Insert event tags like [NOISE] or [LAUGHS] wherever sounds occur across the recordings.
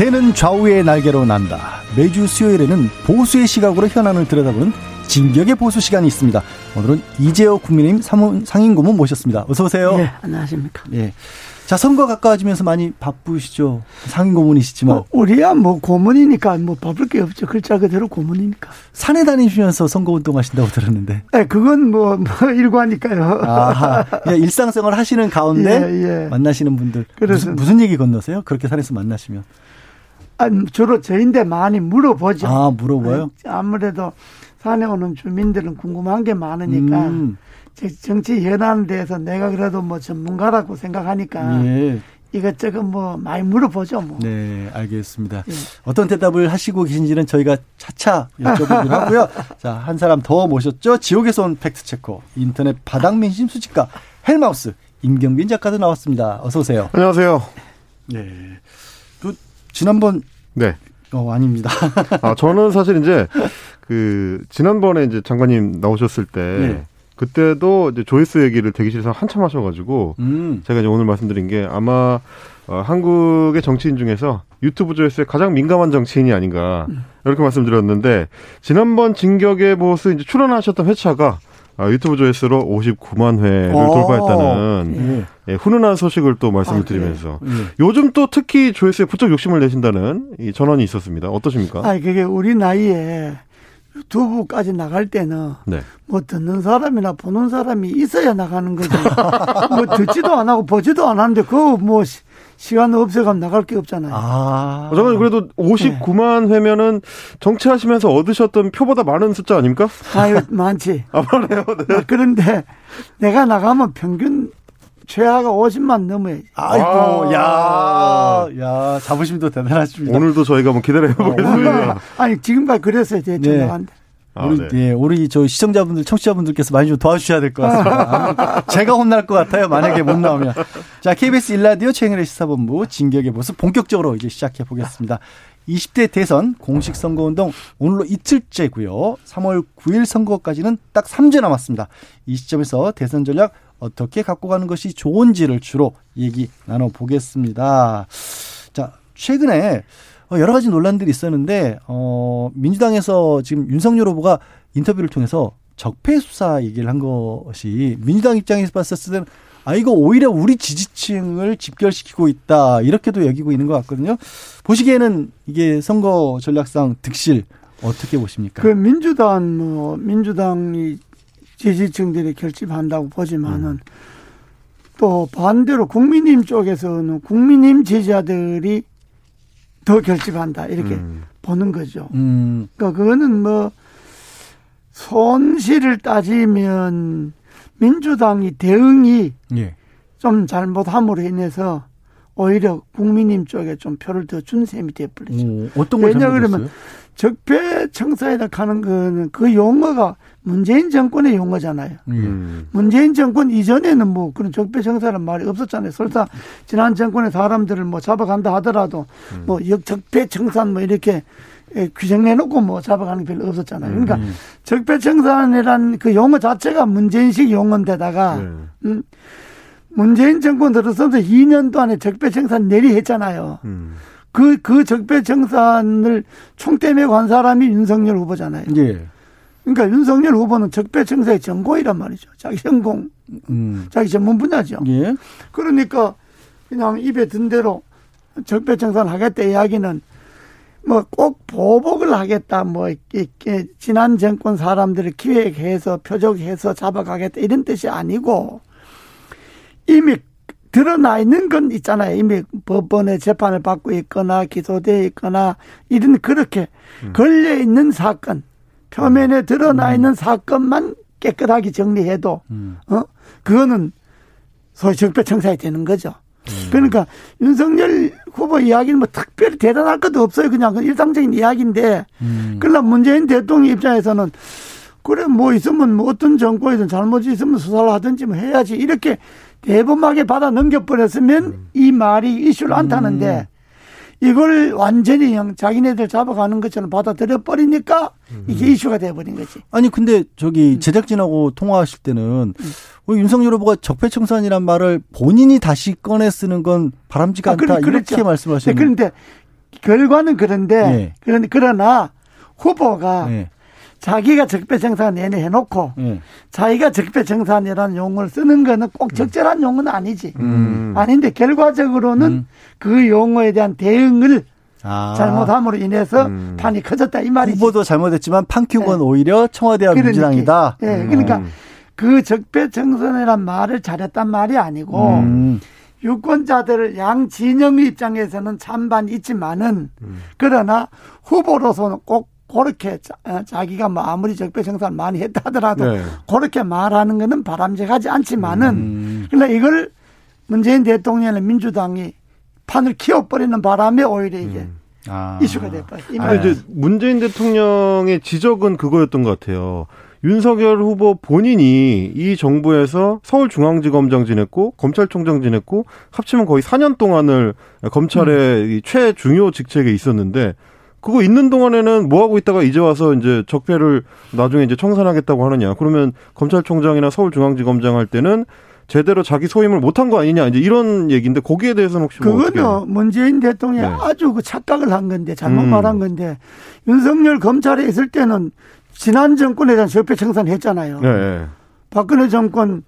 새는 좌우의 날개로 난다. 매주 수요일에는 보수의 시각으로 현안을 들여다보는 진격의 보수 시간이 있습니다. 오늘은 이재호 국민의힘 상임고문 모셨습니다. 어서 오세요. 네, 안녕하십니까. 예. 자, 선거 가까워지면서 많이 바쁘시죠. 상임고문이시지만. 뭐, 우리야 뭐 고문이니까 뭐 바쁠 게 없죠. 글자 그대로 고문이니까. 산에 다니시면서 선거 운동하신다고 들었는데. 네, 그건 뭐, 뭐 일과니까요. 아, 일상생활 하시는 가운데 [LAUGHS] 예, 예. 만나시는 분들. 그래서 무슨, 무슨 얘기 건너세요? 그렇게 산에서 만나시면. 아, 주로 저인데 많이 물어보죠. 아, 물어봐요? 아무래도 산에 오는 주민들은 궁금한 게 많으니까 음. 정치 현안에 대해서 내가 그래도 뭐 전문가라고 생각하니까 예. 이것저것 뭐 많이 물어보죠, 뭐. 네, 알겠습니다. 예. 어떤 대답을 하시고 계신지는 저희가 차차 여쭤보기로 하고요. [LAUGHS] 자, 한 사람 더 모셨죠. 지옥에서 온 팩트체커, 인터넷 바닥민 심 수집가, 헬마우스, 임경빈 작가도 나왔습니다. 어서 오세요. 안녕하세요. 네. 지난번 네. 어, 아닙니다. 아, 저는 사실 이제 그 지난번에 이제 장관님 나오셨을 때 네. 그때도 이제 조회수 얘기를 대기실에서 한참 하셔가지고 음. 제가 이제 오늘 말씀드린 게 아마 어, 한국의 정치인 중에서 유튜브 조회수에 가장 민감한 정치인이 아닌가 이렇게 말씀드렸는데 지난번 진격의 보스 이제 출연하셨던 회차가 아, 유튜브 조회수로 59만 회를 오. 돌파했다는 예. 예, 훈훈한 소식을 또 말씀을 아, 드리면서 네. 요즘 또 특히 조회수에 부쩍 욕심을 내신다는 이 전언이 있었습니다. 어떠십니까? 아, 그게 우리 나이에 유튜브까지 나갈 때는 네. 뭐 듣는 사람이나 보는 사람이 있어야 나가는 거죠. 뭐 듣지도 안 하고 보지도 안 하는데 그거 뭐 시간 없어가면 나갈 게 없잖아요. 아. 어, 잠깐 그래도 59만 네. 회면은 정치하시면서 얻으셨던 표보다 많은 숫자 아닙니까? 아유, 많지. [LAUGHS] 아, 많아요. 네. 아, 그런데 내가 나가면 평균 최하가 50만 넘어야지. 아이고, 야, 야, 자부심도 대단하십니다. 오늘도 저희가 뭐 기다려 보겠습니다. 어, 아니, 지금까지 그랬어요, 제 네. 아, 우리, 네. 예, 우리 저 시청자분들, 청취자분들께서 많이 좀 도와주셔야 될 것 같습니다. [LAUGHS] 제가 혼날 것 같아요. 만약에 못 나오면. 자, KBS 일라디오 최영일의 시사본부 진격의 모습 본격적으로 이제 시작해 보겠습니다. 20대 대선 공식 선거 운동 오늘로 이틀째고요. 3월 9일 선거까지는 딱 3주 남았습니다. 이 시점에서 대선 전략 어떻게 갖고 가는 것이 좋은지를 주로 얘기 나눠 보겠습니다. 자, 최근에 어, 여러 가지 논란들이 있었는데 어 민주당에서 지금 윤석열 후보가 인터뷰를 통해서 적폐 수사 얘기를 한 것이 민주당 입장에서 봤을 때는 아 이거 오히려 우리 지지층을 집결시키고 있다 이렇게도 여기고 있는 것 같거든요. 보시기에는 이게 선거 전략상 득실 어떻게 보십니까? 그 민주당 뭐 민주당이 지지층들이 결집한다고 보지만은 음. 또 반대로 국민님 쪽에서는 국민님 지지자들이 더 결집한다 이렇게 음. 보는 거죠. 음. 그러니까 그거는 뭐 손실을 따지면 민주당이 대응이 예. 좀 잘못함으로 인해서 오히려 국민님 쪽에 좀 표를 더 준 셈이 돼버리죠. 어떤 걸 왜냐 그러면 적폐청사에다 가는 거는 그 용어가 문재인 정권의 용어잖아요. 음. 문재인 정권 이전에는 뭐 그런 적폐청사라는 말이 없었잖아요. 설사 지난 정권의 사람들을 뭐 잡아간다 하더라도 음. 뭐 적폐청산 뭐 이렇게 규정해놓고 뭐 잡아가는 게 별로 없었잖아요. 그러니까 음. 적폐청산이란 그 용어 자체가 문재인식 용어인데다가 네. 음, 문재인 정권 들어서도 2년 동안에 적폐청산 내리했잖아요. 음. 그, 그 적폐청산을 총대 메고 한 사람이 윤석열 후보잖아요. 예. 그러니까 윤석열 후보는 적폐청사의 전공이란 말이죠. 자기 전공, 음. 자기 전문 분야죠. 예. 그러니까 그냥 입에 든 대로 적폐청산 하겠다 이야기는 뭐 꼭 보복을 하겠다, 뭐 이렇게 지난 정권 사람들을 기획해서 표적해서 잡아가겠다 이런 뜻이 아니고 이미 드러나 있는 건 있잖아요. 이미 법원에 재판을 받고 있거나 기소되어 있거나 이런 그렇게 음. 걸려 있는 사건 표면에 드러나 음. 있는 사건만 깨끗하게 정리해도 음. 어 그거는 소위 적폐청사에 되는 거죠. 음. 그러니까 윤석열 후보 이야기는 뭐 특별히 대단할 것도 없어요. 그냥 일상적인 이야기인데. 음. 그러나 문재인 대통령 입장에서는 그래 뭐 있으면 뭐 어떤 정권이든 잘못이 있으면 수사를 하든지 뭐 해야지 이렇게 대범하게 받아 넘겨버렸으면 음. 이 말이 이슈를 안 타는데 음. 이걸 완전히 형 자기네들 잡아가는 것처럼 받아들여 버리니까 이게 음. 이슈가 돼버린 거지. 아니 근데 저기 음. 제작진하고 통화하실 때는 음. 어, 윤석열 후보가 적폐청산이란 말을 본인이 다시 꺼내 쓰는 건 바람직하다 아, 그래, 이렇게 그렇죠. 말씀하시는. 네, 그런데 결과는 그런데 네. 그런 그러나 후보가 네. 자기가 적폐청산 내내 해놓고 네. 자기가 적폐청산이라는 용어를 쓰는 거는 꼭 적절한 용어는 아니지. 음. 아닌데 결과적으로는 음. 그 용어에 대한 대응을 아. 잘못함으로 인해서 음. 판이 커졌다 이 말이지. 후보도 잘못했지만 판큐건 네. 오히려 청와대와 그러니까. 민주당이다. 예. 네. 그러니까 음. 그 적폐청산이란 말을 잘했단 말이 아니고 음. 유권자들 양 진영의 입장에서는 찬반이 있지만은 음. 그러나 후보로서는 꼭 그렇게 어, 자, 기가뭐 아무리 적폐청산 많이 했다 하더라도 네. 그렇게 말하는 것은 바람직하지 않지만은 음. 그러나 이걸 문재인 대통령의 민주당이 판을 키워버리는 바람에 오히려 이게 음. 아. 이슈가. 아, 이제 문재인 대통령의 지적은 그거였던 것 같아요. 윤석열 후보 본인이 이 정부에서 서울중앙지검장 지냈고 검찰총장 지냈고 합치면 거의 4년 동안을 검찰의 음. 최중요 직책에 있었는데 그거 있는 동안에는 뭐 하고 있다가 이제 와서 이제 적폐를 나중에 이제 청산하겠다고 하느냐. 그러면 검찰총장이나 서울중앙지검장 할 때는 제대로 자기 소임을 못한 거 아니냐. 이제 이런 얘기인데 거기에 대해서는 혹시 뭐 그거는 문재인 대통령이 네. 아주 그 착각을 한 건데 잘못 음. 말한 건데 윤석열 검찰에 있을 때는 지난 정권에 대한 적폐 청산했잖아요. 네. 박근혜 정권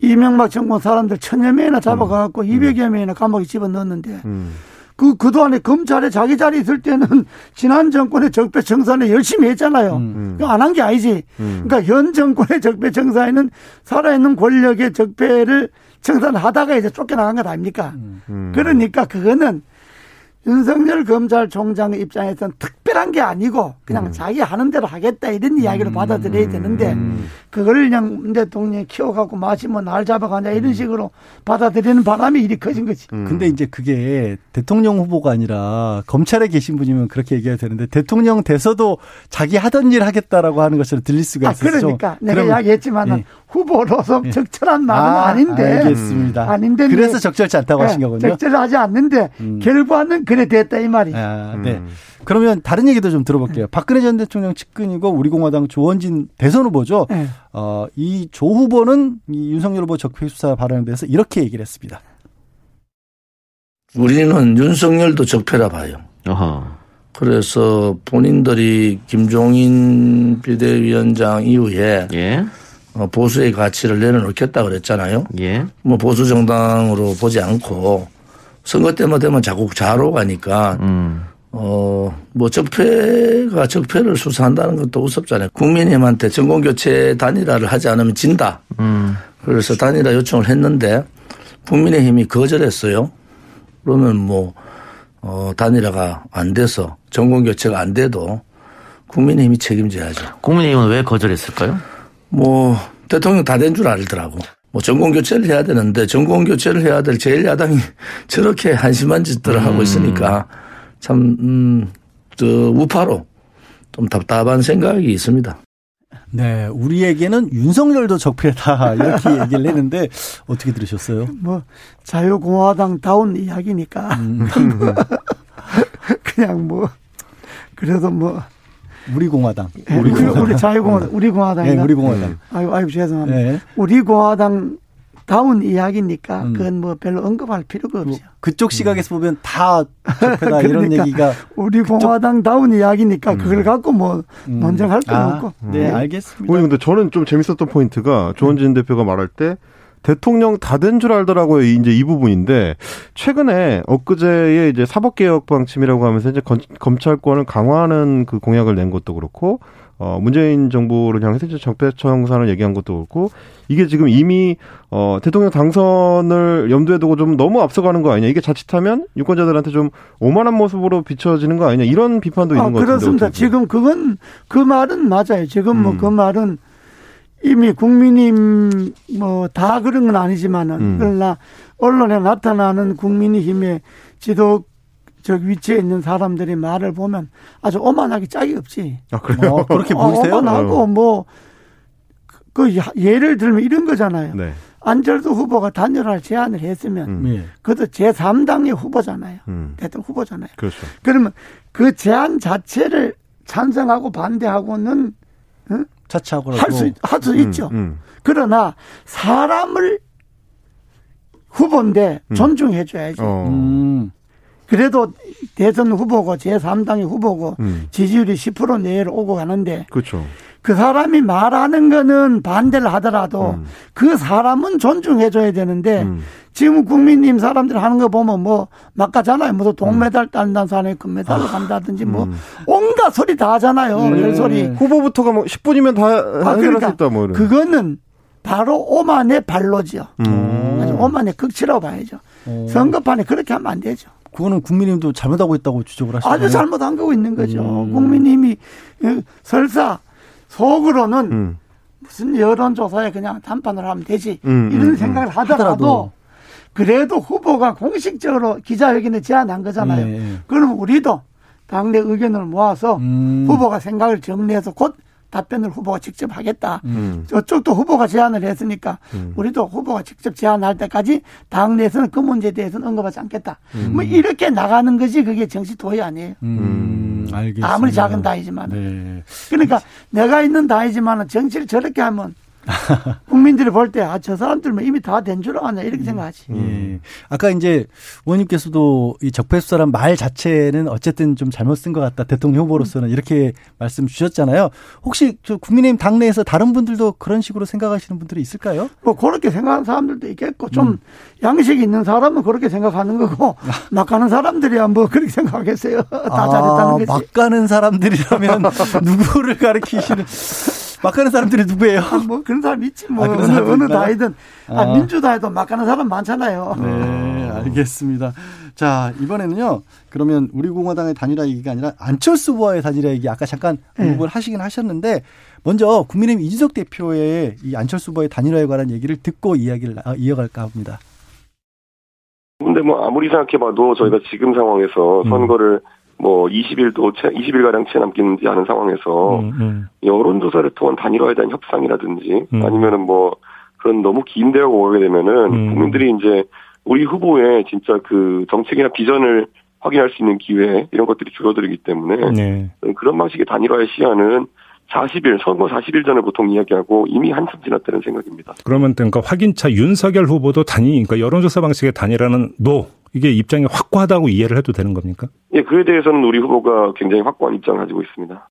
이명박 정권 사람들 천여 명이나 잡아가갖고 음. 200여 명이나 감옥에 집어넣었는데 음. 그, 그동안에 검찰에 자기 자리 있을 때는 [LAUGHS] 지난 정권의 적폐 청산에 열심히 했잖아요. 음. 음. 안한 게 아니지. 음. 그러니까 현 정권의 적폐 청산에는 살아있는 권력의 적폐를 청산하다가 이제 쫓겨나간 것 아닙니까? 음. 음. 그러니까 그거는 윤석열 검찰총장의 입장에서는 특별한 게 아니고 그냥 음. 자기 하는 대로 하겠다 이런 이야기로 음. 받아들여야 되는데 음. 그걸 그냥 문 대통령이 키워갖고 마시면 날 잡아가냐 이런 음. 식으로 받아들이는 바람이 일이 커진 거지. 음. 근데 이제 그게 대통령 후보가 아니라 검찰에 계신 분이면 그렇게 얘기해야 되는데 대통령 돼서도 자기 하던 일 하겠다라고 하는 것처럼 들릴 수가 있어요. 아, 그러니까 내가 이야기했지만 은 예. 후보로서 예. 적절한 말은 아, 닌데 알겠습니다. 아닌데 그래서 적절치 않다고 예, 하신 거군요. 적절하지 않는데 음. 결과는 그래 됐다 이 말이. 아, 네. 음. 그러면 다른 얘기도 좀 들어볼게요. 네. 박근혜 전 대통령 측근이고 우리 공화당 조원진 대선 후보죠. 네. 어, 이 조 후보는 이 윤석열 후보 적폐 수사 발언에 대해서 이렇게 얘기를 했습니다. 우리는 윤석열도 적폐라 봐요. 어허. 그래서 본인들이 김종인 비대위원장 이후에 예. 어, 보수의 가치를 내려놓겠다 그랬잖아요. 예. 뭐 보수 정당으로 보지 않고 선거 때만 되면 자꾸 좌로 가니까 음. 어, 뭐 적폐가 적폐를 수사한다는 것도 우습잖아요. 국민님한테 정권 교체 단일화를 하지 않으면 진다. 음. 그래서 단일화 요청을 했는데 국민의힘이 거절했어요. 그러면 뭐, 어, 단일화가 안 돼서 정권 교체가 안 돼도 국민의힘이 책임져야죠. 국민의힘은 왜 거절했을까요? 뭐, 대통령 다 된 줄 알더라고. 뭐 정권 교체를 해야 되는데 정권 교체를 해야 될 제1야당이 [LAUGHS] 저렇게 한심한 짓들을 음. 하고 있으니까 참, 음, 저, 우파로 좀 답답한 생각이 있습니다. 네, 우리에게는 윤석열도 적폐다 [LAUGHS] 이렇게 얘기를 했는데 어떻게 들으셨어요? 뭐 자유공화당 다운 이야기니까 음. [LAUGHS] 그냥 뭐 그래도 뭐 우리 공화당, 우리, 공화당. 우리 자유공화당, 우리 공화당이 네, 우리 공화당. 아이고, 아이고 죄송합니다. 네. 우리 공화당 다운 이야기니까 음. 그건 뭐 별로 언급할 필요가 없죠. 그쪽 시각에서 보면 다 적폐다 [LAUGHS] 그러니까 이런 얘기가 우리 공화당 다운 이야기니까 음. 그걸 갖고 뭐 음. 논쟁할 건 아, 없고. 네, 알겠습니다. 오늘 근데 저는 좀 재밌었던 포인트가 조원진 대표가 말할 때 대통령 다 된 줄 알더라고요. 이제 이 부분인데 최근에 엊그제에 이제 사법개혁 방침이라고 하면서 이제 검찰권을 강화하는 그 공약을 낸 것도 그렇고 어, 문재인 정부를 향해서 이제 적폐청 산을 얘기한 것도 그렇고 이게 지금 이미 어, 대통령 당선을 염두에 두고 좀 너무 앞서가는 거 아니냐. 이게 자칫하면 유권자들한테 좀 오만한 모습으로 비춰지는 거 아니냐. 이런 비판도 있는 아, 것 같은데. 그렇습니다. 지금 그건 그 말은 맞아요. 지금 뭐 음. 뭐그 말은 이미 국민의힘 뭐다 그런 건 아니지만은 음. 그러나 언론에 나타나는 국민의힘의 지도 저 위치에 있는 사람들이 말을 보면 아주 오만하게 짝이 없지. 아 그래요? 어, 그렇게 보이세요? 어, 오만하고 어. 뭐 그, 예를 들면 이런 거잖아요. 네. 안철수 후보가 단일화를 제안을 했으면 음. 예. 그것도 제3당의 후보잖아요. 음. 대통령 후보잖아요. 그렇죠. 그러면 그 제안 자체를 찬성하고 반대하고는 응? 차차하고 할수 할수 있죠. 음, 음. 그러나 사람을 후보인데 음. 존중해 줘야지. 어. 음. 그래도 대선 후보고 제3당의 후보고 음. 지지율이 10% 내외로 오고 가는데 그렇죠. 그 사람이 말하는 거는 반대를 하더라도 음. 그 사람은 존중해 줘야 되는데 음. 지금 국민님 사람들 하는 거 보면 뭐 막가잖아요. 무슨 동메달 음. 딴다는 사람이 금메달을 아. 간다든지 뭐 음. 온갖 소리 다 하잖아요. 네. 소리. 후보부터가 뭐 10분이면 다 아, 그러니까 있다 뭐. 그거는 바로 오만의 발로죠. 음. 아주 오만의 극치라고 봐야죠. 오. 선거판에 그렇게 하면 안 되죠. 그거는 국민님도 잘못하고 있다고 지적을 하시죠. 아주 잘못한 거고 있는 거죠. 음. 국민님이 설사 속으로는 음. 무슨 여론조사에 그냥 단판을 하면 되지 음, 이런 음, 음. 생각을 하더라도, 하더라도, 그래도 후보가 공식적으로 기자회견에 제안한 거잖아요. 네. 그럼 우리도 당내 의견을 모아서 음. 후보가 생각을 정리해서 곧 답변을 후보가 직접 하겠다. 음. 저쪽도 후보가 제안을 했으니까 음. 우리도 후보가 직접 제안할 때까지 당내에서는 그 문제에 대해서는 언급하지 않겠다. 음. 뭐 이렇게 나가는 것이 그게 정치 도의 아니에요. 음. 알겠습니다. 아무리 작은 당이지만. 네. 그러니까 내가 있는 당이지만 정치를 저렇게 하면 [LAUGHS] 국민들이 볼 때, 아, 저 사람들 뭐 이미 다 된 줄 아냐, 이렇게 생각하지. 음. 예. 아까 이제 의원님께서도 이 적폐수사란 말 자체는 어쨌든 좀 잘못 쓴 것 같다. 대통령 후보로서는 이렇게 말씀 주셨잖아요. 혹시 저 국민의힘 당내에서 다른 분들도 그런 식으로 생각하시는 분들이 있을까요? 뭐 그렇게 생각하는 사람들도 있겠고, 좀 음. 양식이 있는 사람은 그렇게 생각하는 거고, [LAUGHS] 막 가는 사람들이야 뭐 그렇게 생각하겠어요. [LAUGHS] 다 아, 잘했다는 거지. 막 가는 사람들이라면 누구를 가르치시는. 막 가는 사람들이 누구예요? 아, 뭐 그런 사람 있지 뭐 아, 어느, 어느 다이든 아, 아. 민주당에도 막 가는 사람 많잖아요. 네, 알겠습니다. 자 이번에는요. 그러면 우리 공화당의 단일화 얘기가 아니라 안철수 후보와의 단일화 얘기 아까 잠깐 네. 언급을 네. 하시긴 하셨는데 먼저 국민의힘 이준석 대표의 이 안철수 후보의 단일화에 관한 얘기를 듣고 이야기를 이어갈까 합니다. 근데 뭐 아무리 생각해봐도 저희가 지금 상황에서 음. 선거를 뭐 20일도 20일 가량 채 남지 않은 상황에서 음, 음. 여론 조사를 통한 단일화에 대한 협상이라든지 음. 아니면은 뭐 그런 너무 긴 대화가 오게 되면은 음. 국민들이 이제 우리 후보의 진짜 그 정책이나 비전을 확인할 수 있는 기회 이런 것들이 줄어들기 때문에 네. 그런 방식의 단일화의 시야는 40일 선거 40일 전에 보통 이야기하고 이미 한참 지났다는 생각입니다. 그러면 그러니까 확인차 윤석열 후보도 단위 그러니까 여론조사 방식의 단일화는 노 이게 입장이 확고하다고 이해를 해도 되는 겁니까? 예, 그에 대해서는 우리 후보가 굉장히 확고한 입장을 가지고 있습니다.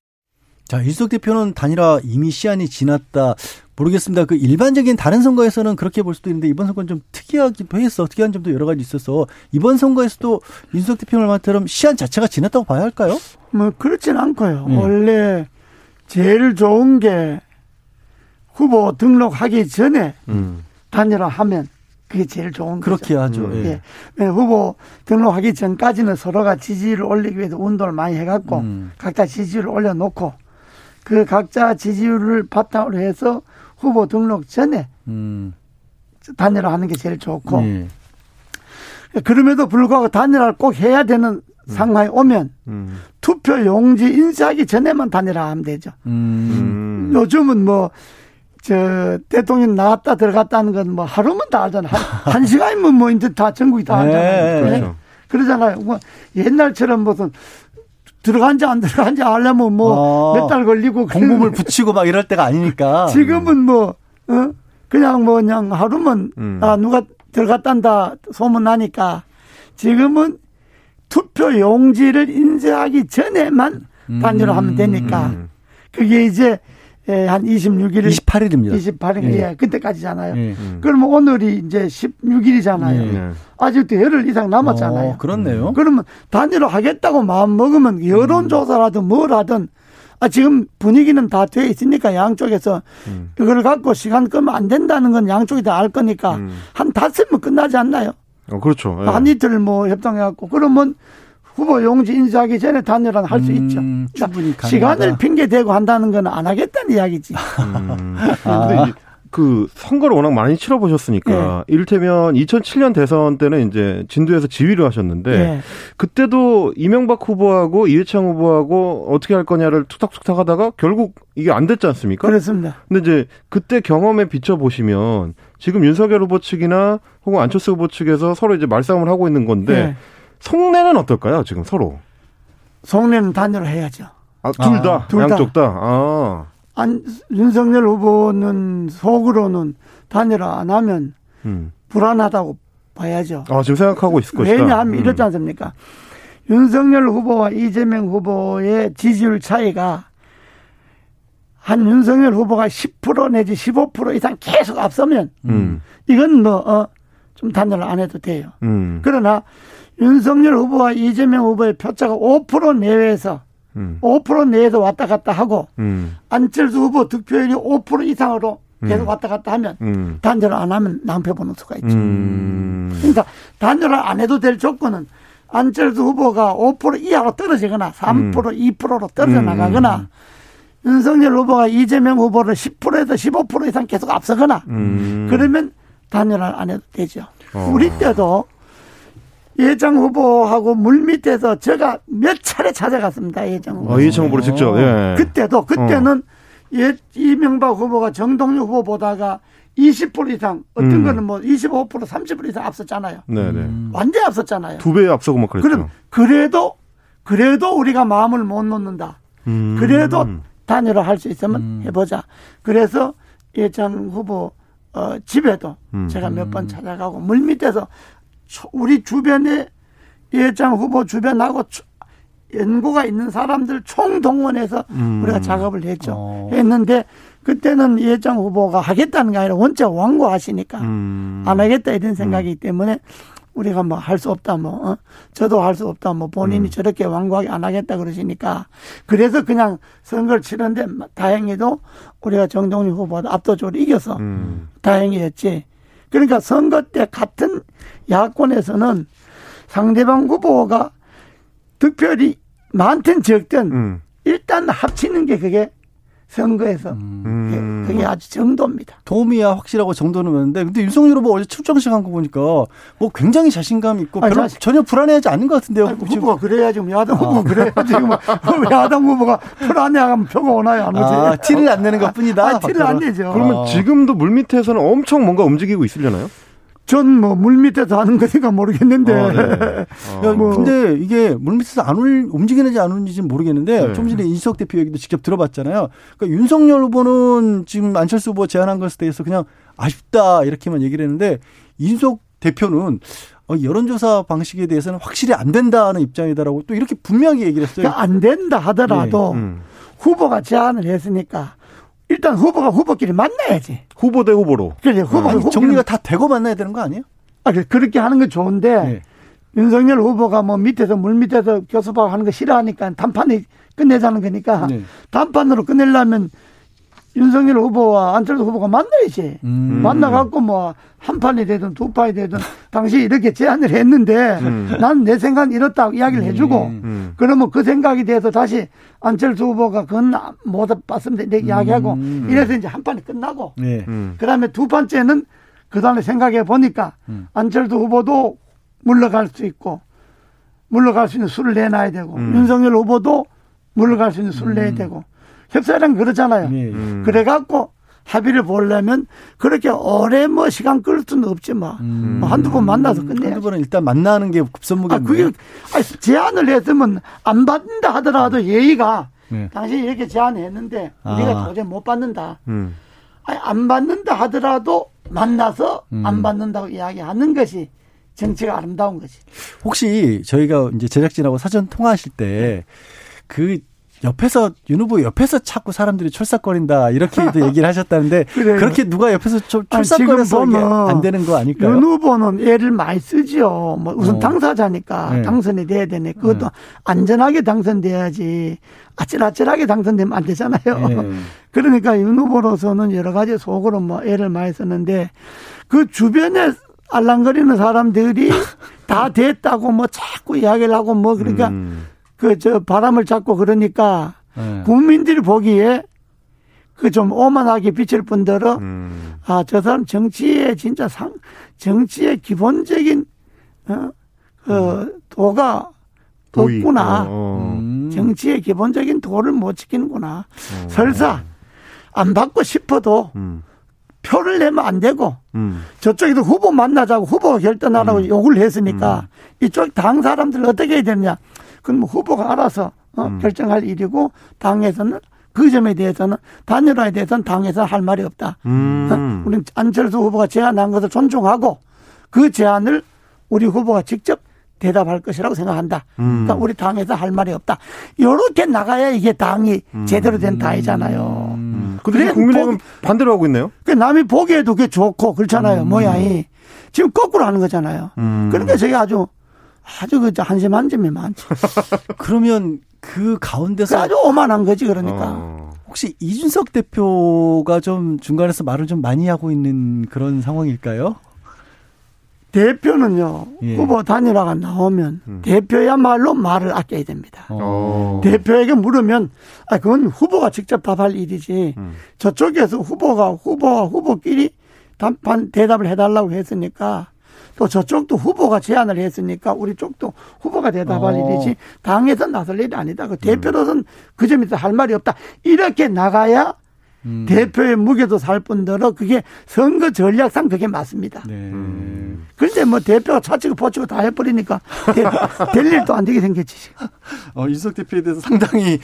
자, 이수석 대표는 단일화 이미 시한이 지났다. 모르겠습니다. 그 일반적인 다른 선거에서는 그렇게 볼 수도 있는데 이번 선거는 좀 특이하기도 했어. 특이한 점도 여러 가지 있어서 이번 선거에서도 이수석 대표 말처럼 시한 자체가 지났다고 봐야 할까요? 뭐 그렇진 않고요. 네. 원래 제일 좋은 게 후보 등록하기 전에 음. 단일화하면 그게 제일 좋은 그렇게 거죠. 하죠. 음. 예. 예. 후보 등록하기 전까지는 서로가 지지를 올리기 위해서 운동을 많이 해갖고 음. 각자 지지율을 올려놓고 그 각자 지지율을 바탕으로 해서 후보 등록 전에 음. 단일화 하는 게 제일 좋고 예. 그럼에도 불구하고 단일화를 꼭 해야 되는 음. 상황이 오면 음. 투표 용지 인쇄하기 전에만 단일화하면 되죠. 음. 요즘은 뭐 저 대통령 나왔다 들어갔다 하는 건 뭐 하루면 다 알잖아. 한, [LAUGHS] 한 시간이면 뭐 이제 다 전국이 다 네, 알잖아요. 네, 그렇죠. 그러잖아요. 뭐 옛날처럼 무슨 들어간지 안 들어간지 알려면 뭐 몇달 어, 걸리고 공범을 붙이고 막 이럴 때가 아니니까. [LAUGHS] 지금은 뭐 어? 그냥 뭐 그냥 하루면 음. 아 누가 들어갔단다 소문 나니까 지금은 투표 용지를 인쇄하기 전에만 단위로 음. 하면 되니까 음. 그게 이제 예, 한 26일. 28일입니다. 28일. 예. 예 그때까지잖아요. 예. 음. 그러면 오늘이 이제 16일이잖아요. 예. 아직도 열흘 이상 남았잖아요. 어, 그렇네요. 그러면 단위로 하겠다고 마음 먹으면 여론조사라든 뭐라든 아, 지금 분위기는 다 돼 있으니까 양쪽에서 음. 이걸 갖고 시간 끄면 안 된다는 건 양쪽이 다 알 거니까 음. 한 닷새면 끝나지 않나요? 어, 그렇죠. 예. 한 이틀 뭐 협상해갖고 그러면 후보 용지 인사하기 전에 단일화 할수 음, 있죠. 충분히 그러니까 시간을 핑계 대고 한다는 건 안 하겠다는 이야기지. 음. 아. [LAUGHS] 그 선거를 워낙 많이 치러보셨으니까 네. 이를테면 2007년 대선 때는 이제 진도에서 지휘를 하셨는데 네. 그때도 이명박 후보하고 이해창 후보하고 어떻게 할 거냐를 툭탁툭탁 하다가 결국 이게 안 됐지 않습니까? 그렇습니다. 근데 이제 그때 경험에 비춰 보시면 지금 윤석열 후보 측이나 혹은 안철수 후보 측에서 서로 이제 말싸움을 하고 있는 건데 네. 속내는 어떨까요? 지금 서로 속내는 단일화 해야죠. 아, 둘 다, 아, 양쪽 다. 아. 안, 윤석열 후보는 속으로는 단일화 안 하면 음. 불안하다고 봐야죠. 아, 지금 생각하고 있을 것이다. 왜냐하면 음. 이렇지 않습니까? 윤석열 후보와 이재명 후보의 지지율 차이가 한 윤석열 후보가 10% 내지 15% 이상 계속 앞서면 음. 이건 뭐, 어, 좀 단일화 안 해도 돼요. 음. 그러나 윤석열 후보와 이재명 후보의 표차가 5% 내외에서 음. 5% 내에서 왔다 갔다 하고 음. 안철수 후보 득표율이 5% 이상으로 계속 음. 왔다 갔다 하면 음. 단절을 안 하면 낭패 보는 수가 있죠. 음. 그러니까 단절을 안 해도 될 조건은 안철수 후보가 5% 이하로 떨어지거나 3% 2%로 떨어져 나가거나 윤석열 후보가 이재명 후보를 10%에서 15% 이상 계속 앞서거나 그러면 단열을 안 해도 되죠. 어. 우리 때도 예정 후보하고 물밑에서 제가 몇 차례 찾아갔습니다. 예정 후보. 어, 예정 후보를 직접. 예. 그때도 그때는 어. 예, 이명박 후보가 정동유 후보 보다가 20% 이상 어떤 음. 거는 뭐 25% 30% 이상 앞섰잖아요. 네네. 음. 완전히 앞섰잖아요. 두 배 앞서고 뭐 그랬죠. 그럼 그래도 그래도 우리가 마음을 못 놓는다. 음. 그래도 단일화 할 수 있으면 음. 해보자. 그래서 예찬 후보 어, 집에도 음. 제가 몇 번 찾아가고 물밑에서 우리 주변에 예장 후보 주변하고 연고가 있는 사람들 총동원해서 음. 우리가 작업을 했죠. 어. 했는데 그때는 예장 후보가 하겠다는 게 아니라 원체 완고하시니까 음. 안 하겠다 이런 생각이기 음. 때문에 우리가 뭐 할 수 없다 뭐 어? 저도 할 수 없다 뭐 본인이 음. 저렇게 완고하게 안 하겠다 그러시니까 그래서 그냥 선거를 치는데 다행히도 우리가 정동희 후보보다 압도적으로 이겨서 음. 다행이었지. 그러니까 선거 때 같은 야권에서는 상대방 후보가 득표율이 많든 적든 음. 일단 합치는 게 그게 선거에서 음. 그게 아주 정도입니다. 도움이야 확실하고 정도는 맞는데 근데 윤석열 후보 어제 출정식 한 거 보니까 뭐 굉장히 자신감 있고 아니, 자신... 전혀 불안해하지 않는 것 같은데요. 아니, 후보가 그래야지 뭐 야당 후보 아. 그래야지 뭐 야당 후보가 불안해하면 표가 오나요 안 오지? 아, 티를 안 내는 것뿐이다. 아, 티를 안 내죠. 그러면 아. 지금도 물 밑에서는 엄청 뭔가 움직이고 있으려나요? 전 뭐 물밑에서 하는 거니까 모르겠는데. 아, 네. [LAUGHS] 아. 뭐. 근데 이게 물밑에서 안 울, 움직이는지 안 움직이는지는 모르겠는데 네. 좀 전에 인석 대표 얘기도 직접 들어봤잖아요. 그러니까 윤석열 후보는 지금 안철수 후보 제안한 것에 대해서 그냥 아쉽다 이렇게만 얘기를 했는데 인석 대표는 어, 여론조사 방식에 대해서는 확실히 안 된다는 입장이다라고 또 이렇게 분명히 얘기를 했어요. 그러니까 안 된다 하더라도 네. 음. 후보가 제안을 했으니까 일단 후보가 후보끼리 만나야지. 후보 대 후보로. 그래, 후보. 아니, 정리가 다 되고 만나야 되는 거 아니에요? 아, 그렇게 하는 건 좋은데, 네. 윤석열 후보가 뭐 밑에서, 물 밑에서 교섭하고 하는 거 싫어하니까 단판이 끝내자는 거니까, 네. 단판으로 끝내려면 윤석열 후보와 안철수 후보가 만나야지. 음. 만나갖고 뭐 한 판이 되든 두 판이 되든 당시 이렇게 제안을 했는데 음. 난내 생각은 이렇다고 이야기를 음. 해주고 음. 그러면 그 생각이 돼서 다시 안철수 후보가 그건 못 봤습니다. 내 이야기하고 음. 이래서 이제 한 판이 끝나고 네. 그 다음에 두 번째는 그 다음에 생각해 보니까 음. 안철수 후보도 물러갈 수 있고 물러갈 수 있는 수를 내놔야 되고 윤석열 후보도 물러갈 수 있는 수를 내야 되고 협상이란 그러잖아요. 네. 음. 그래갖고 합의를 보려면 그렇게 오래 뭐 시간 끌 수는 없지 뭐. 음. 뭐 한두 번 만나서 끝내. 한두 번은 일단 만나는 게 급선무겠네요. 아, 그게 아, 제안을 했으면 안 받는다 하더라도 예의가 네. 당신이 이렇게 제안했는데 우리가 아. 도저히 못 받는다. 음. 아니, 안 받는다 하더라도 만나서 음. 안 받는다고 이야기하는 것이 정치가 아름다운 거지. 혹시 저희가 이제 제작진하고 사전 통화하실 때 그 옆에서 윤 후보 옆에서 자꾸 사람들이 철싹거린다 이렇게도 얘기를 하셨다는데 [LAUGHS] 그렇게 누가 옆에서 철싹거려서 안 되는 거 아닐까요? 윤 후보는 애를 많이 쓰지요. 뭐 우선 어. 당사자니까 네. 당선이 돼야 되네. 그것도 네. 안전하게 당선돼야지 아찔아찔하게 당선되면 안 되잖아요. 네. [LAUGHS] 그러니까 윤 후보로서는 여러 가지 속으로 뭐 애를 많이 썼는데 그 주변에 알랑거리는 사람들이 [LAUGHS] 다 됐다고 뭐 자꾸 이야기를 하고 뭐 그러니까 음. 그 저 바람을 잡고 그러니까 네. 국민들이 보기에 그 좀 오만하게 비칠 뿐더러 음. 아저 사람 정치에 진짜 상 정치의 기본적인 어, 그 음. 도가 없구나. 어, 어. 음. 정치의 기본적인 도를 못 지키는구나. 어. 설사 안 받고 싶어도 음. 표를 내면 안 되고 음. 저쪽에도 후보 만나자고 후보가 결단하라고 음. 요구를 했으니까 음. 이쪽 당 사람들 어떻게 해야 되느냐. 그건 뭐 후보가 알아서 어, 음. 결정할 일이고 당에서는 그 점에 대해서는 단일화에 대해서는 당에서 할 말이 없다. 음. 어? 우리 안철수 후보가 제안한 것을 존중하고 그 제안을 우리 후보가 직접 대답할 것이라고 생각한다. 음. 그러니까 우리 당에서 할 말이 없다. 이렇게 나가야 이게 당이 음. 제대로 된 당이잖아요. 음. 그래 국민의힘은 반대로 하고 있네요. 그 남이 보기에도 그게 좋고 그렇잖아요. 음. 모양이 지금 거꾸로 하는 거잖아요. 음. 그러니까 제가 아주 아주 그 한심 한 점이 많죠. [LAUGHS] 그러면 그 가운데서 아주 오만한 거지 그러니까. 어. 혹시 이준석 대표가 좀 중간에서 말을 좀 많이 하고 있는 그런 상황일까요? 대표는요 예. 후보 단일화가 나오면 음. 대표야말로 말을 아껴야 됩니다. 오. 어. 대표에게 물으면 아 그건 후보가 직접 답할 일이지 음. 저쪽에서 후보가 후보와 후보끼리 답한 대답을 해달라고 했으니까 또 저쪽도 후보가 제안을 했으니까 우리 쪽도 후보가 대답할 오. 어. 일이지 당에서 나설 일이 아니다. 그 대표로서는 그 점에서 할 말이 없다. 이렇게 나가야 음. 대표의 무게도 살 뿐더러 그게 선거 전략상 그게 맞습니다. 네. 음. 그런데 뭐 대표가 차치고 포치고 다 해버리니까 [LAUGHS] 될 일도 안 되게 생겼지. 어, 이석 대표에 대해서 상당히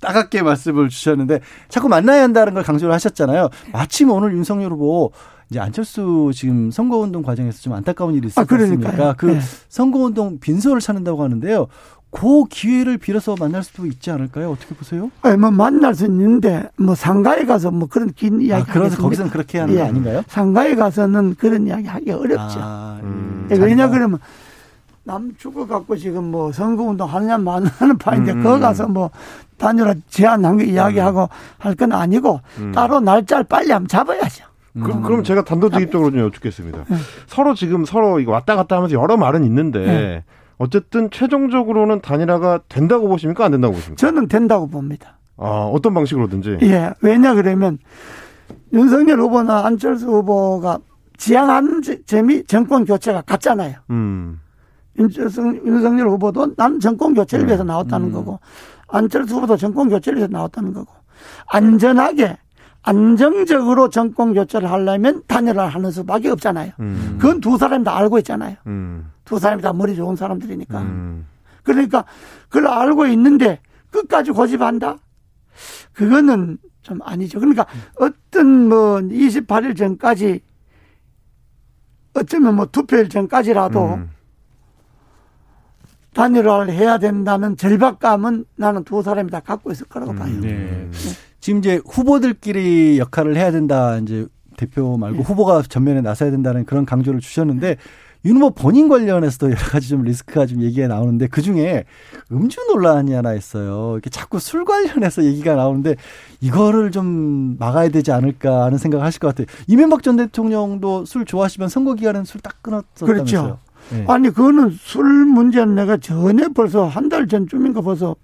따갑게 말씀을 주셨는데 자꾸 만나야 한다는 걸 강조를 하셨잖아요. 마침 오늘 윤석열 후보 이제 안철수 지금 선거운동 과정에서 좀 안타까운 일이 있었지 않습니까? 아, 그 네. 선거운동 빈소를 찾는다고 하는데요. 그 기회를 빌어서 만날 수도 있지 않을까요? 어떻게 보세요? 아니, 뭐 만날 수 있는데 뭐 상가에 가서 뭐 그런 긴 이야기. 아, 그래서 거기서는 그렇게 하는 예. 거 아닌가요? 상가에 가서는 그런 이야기 하기 어렵죠. 아, 음. 예, 왜냐 그러면 남 죽어갖고 지금 뭐 선거운동 하느냐 마느냐는 파인데 음. 거기 가서 뭐 단일화 제안한 거 이야기하고 음. 할건 아니고 음. 따로 날짜를 빨리 한번 잡아야죠. 그럼, 그럼 제가 단도직입적으로 좀 여쭙겠습니다. 네. 서로 지금 서로 이거 왔다 갔다 하면서 여러 말은 있는데 네. 어쨌든 최종적으로는 단일화가 된다고 보십니까? 안 된다고 보십니까? 저는 된다고 봅니다. 아, 어떤 방식으로든지? 예. 왜냐 그러면 윤석열 후보나 안철수 후보가 지향하는 점이 정권 교체가 같잖아요. 음. 윤석열, 윤석열 후보도 난 정권 교체를 네. 위해서 나왔다는 음. 거고 안철수 후보도 정권 교체를 위해서 나왔다는 거고 안전하게 안정적으로 정권 교체를 하려면 단일화를 하는 수밖에 없잖아요. 음. 그건 두 사람이 다 알고 있잖아요. 음. 두 사람이 다 머리 좋은 사람들이니까. 음. 그러니까 그걸 알고 있는데 끝까지 고집한다? 그거는 좀 아니죠. 그러니까 어떤 뭐 28일 전까지 어쩌면 뭐 투표일 전까지라도 음. 단일화를 해야 된다는 절박감은 나는 두 사람이 다 갖고 있을 거라고 봐요. 네. 네. 지금 이제 후보들끼리 역할을 해야 된다. 이제 대표 말고 네. 후보가 전면에 나서야 된다는 그런 강조를 주셨는데 윤 후보 본인 관련해서도 여러 가지 좀 리스크가 좀 얘기가 나오는데 그 중에 음주 논란이 하나 있어요. 이렇게 자꾸 술 관련해서 얘기가 나오는데 이거를 좀 막아야 되지 않을까 하는 생각을 하실 것 같아요. 이명박 전 대통령도 술 좋아하시면 선거 기간은 술딱 끊었었다면서요. 그렇죠. 네. 아니 그거는 술 문제는 내가 전에 벌써 한 달 전쯤인가 벌써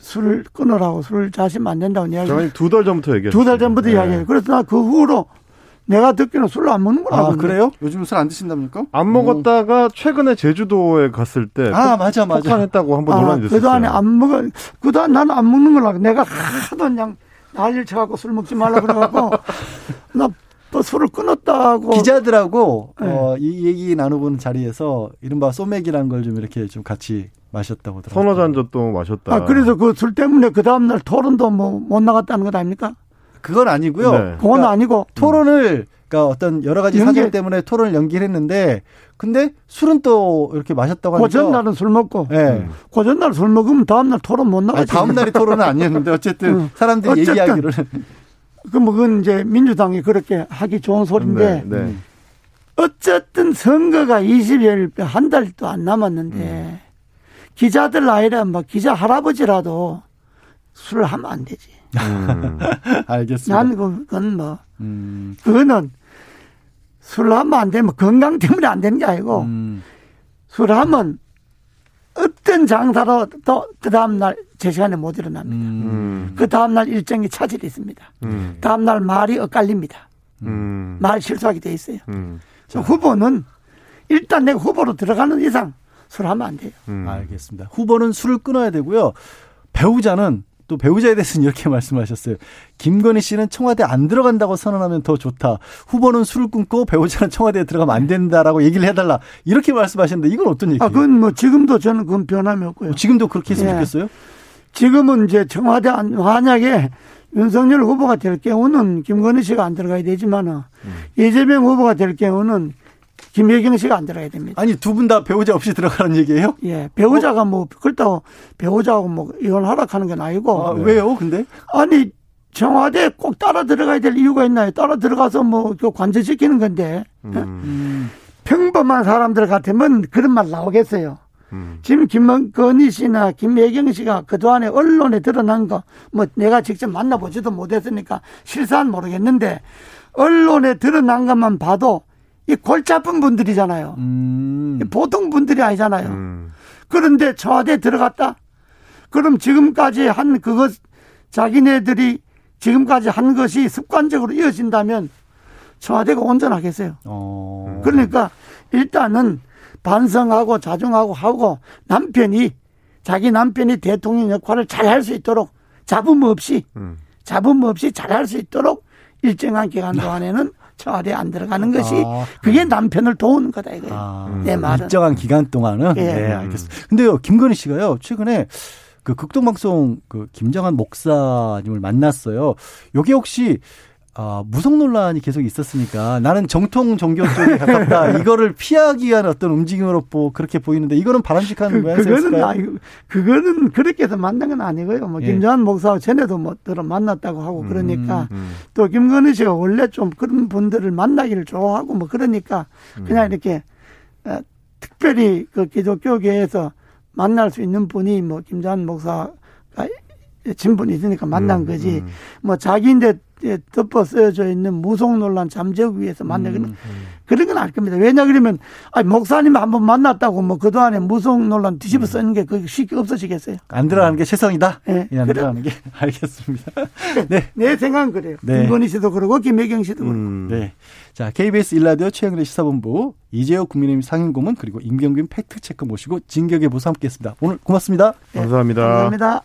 술을 끊으라고 술을 자시면 안 된다고 이야기. 두달 전부터 얘기했어요. 두달 전부터 네. 이야기해요. 그래서 나 그 후로 내가 듣기는 술을 안 먹는 거라고. 아, 그래요? 요즘 술 안 드신답니까? 안 먹었다가 최근에 제주도에 갔을 때. 아, 맞아, 맞아. 폭탄했다고 한번 아, 논란이 됐어요. 그동안에 안 먹어. 그동안 나는 안 먹는 거라고. 내가 하도 그냥 난리를 쳐갖고 술 먹지 말라 그래갖고. [LAUGHS] 나 술을 끊었다고. 기자들하고, 네. 어, 이 얘기 나눠보는 자리에서 이른바 소맥이라는 걸 좀 이렇게 좀 같이 마셨다고 들었어요. 서너 잔도 마셨다. 아, 그래서 그 술 때문에 그 다음 날 토론도 뭐 못 나갔다는 것 아닙니까? 그건 아니고요. 네. 그건 그러니까 아니고. 토론을, 그러니까 어떤 여러 가지 연기. 사정 때문에 토론을 연기를 했는데, 근데 술은 또 이렇게 마셨다고 하니까. 그 전날은 술 먹고. 네. 음. 그 전날 술 먹으면 다음 날 토론 못 나가지. 다음 날이 토론은 아니었는데, 어쨌든 음. 사람들이 어쨌든. 얘기하기를. 그뭐 그건 이제 민주당이 그렇게 하기 좋은 소리인데. 네. 네. 어쨌든 선거가 20일 한 달도 안 남았는데. 음. 기자들 나이라 뭐 기자 할아버지라도 술을 하면 안 되지. 음. [LAUGHS] 알겠습니다. 난 그건 뭐 음. 그거는 술을 하면 안 되면 건강 때문에 안 되는 게 아니고 음. 술을 하면 어떤 장사로도 그 다음날 제 시간에 못 일어납니다. 음. 그 다음날 일정이 차질이 있습니다. 음. 다음날 말이 엇갈립니다. 음. 말 실수하게 돼 있어요. 음. 후보는 일단 내가 후보로 들어가는 이상 술 하면 안 돼요. 음. 알겠습니다. 후보는 술을 끊어야 되고요. 배우자는 또 배우자에 대해서는 [LAUGHS] 이렇게 말씀하셨어요. 김건희 씨는 청와대 안 들어간다고 선언하면 더 좋다. 후보는 술을 끊고 배우자는 청와대에 들어가면 안 된다라고 얘기를 해달라. 이렇게 말씀하셨는데 이건 어떤 얘기예요? 아, 그건 뭐 지금도 저는 그건 변함이 없고요. 지금도 그렇게 했으면 예. 좋겠어요? 지금은 이제 청와대 안, 만약에 윤석열 후보가 될 경우는 김건희 씨가 안 들어가야 되지만은 음. 이재명 후보가 될 경우는 김혜경 씨가 안 들어가야 됩니다. 아니 두 분 다 배우자 없이 들어가는 얘기예요? 예, 배우자가 뭐 그렇다고 배우자하고 뭐 이혼 하락하는 건 아니고. 아, 왜요? 근데? 아니 청와대 꼭 따라 들어가야 될 이유가 있나요? 따라 들어가서 뭐 관제시키는 건데 음. 음. 평범한 사람들 같으면 그런 말 나오겠어요. 음. 지금 김건희 씨나 김혜경 씨가 그동안에 언론에 드러난 거, 뭐 내가 직접 만나보지도 못했으니까 실사는 모르겠는데, 언론에 드러난 것만 봐도 이 골치 아픈 분들이잖아요. 음. 보통 분들이 아니잖아요. 음. 그런데 청와대 들어갔다? 그럼 지금까지 한 그것, 자기네들이 지금까지 한 것이 습관적으로 이어진다면 청와대가 온전하겠어요. 어. 그러니까 일단은 반성하고 자중하고 하고 남편이 자기 남편이 대통령 역할을 잘 할 수 있도록 잡음 없이 음. 잡음 없이 잘 할 수 있도록 일정한 기간 동안에는 청와대 안 들어가는 것이 아, 그게 남편을 도우는 거다 이거예요. 아, 내 말은 일정한 기간 동안은 예. 네, 알겠습니다. 근데요 김건희 씨가요 최근에 그 극동방송 그 김정한 목사님을 만났어요. 요게 혹시 어, 무속 논란이 계속 있었으니까 나는 정통 종교 쪽에 가깝다. [LAUGHS] 이거를 피하기 위한 어떤 움직임으로 뭐 그렇게 보이는데 이거는 바람직한 그, 그거는 아니, 그거는 그렇게 해서 만난 건 아니고요. 뭐 예. 김정한 목사와 전에도 뭐 들어 만났다고 하고 그러니까 음, 음. 또 김건희 씨가 원래 좀 그런 분들을 만나기를 좋아하고 뭐 그러니까 음. 그냥 이렇게 어, 특별히 그 기독교계에서 만날 수 있는 분이 뭐 김정한 목사가 진분이 있으니까 만난 음, 거지. 음. 뭐 자기인데 덮어 쓰여져 있는 무속 논란 잠재우기 위해서 만나기는 음, 음. 그런 건알 겁니다. 왜냐 그러면 아니 목사님 한번 만났다고 뭐 그동안에 무속 논란 뒤집어 음. 쓰는 게 그게 쉽게 없어지겠어요. 안 들어가는 게 최선이다. 네. 안 그래. 들어가는 게 [LAUGHS] 알겠습니다. [LAUGHS] 네. 내 생각은 그래요. 네. 김건희 씨도 그러고 김혜경 씨도 그러고. 음. 네. 자, KBS 일라디오 최영래 시사본부 이재호 국민의힘 상임고문 그리고 임경균 팩트체크 모시고 진격의 보수 함께했습니다. 오늘 고맙습니다. 네. 감사합니다. 감사합니다.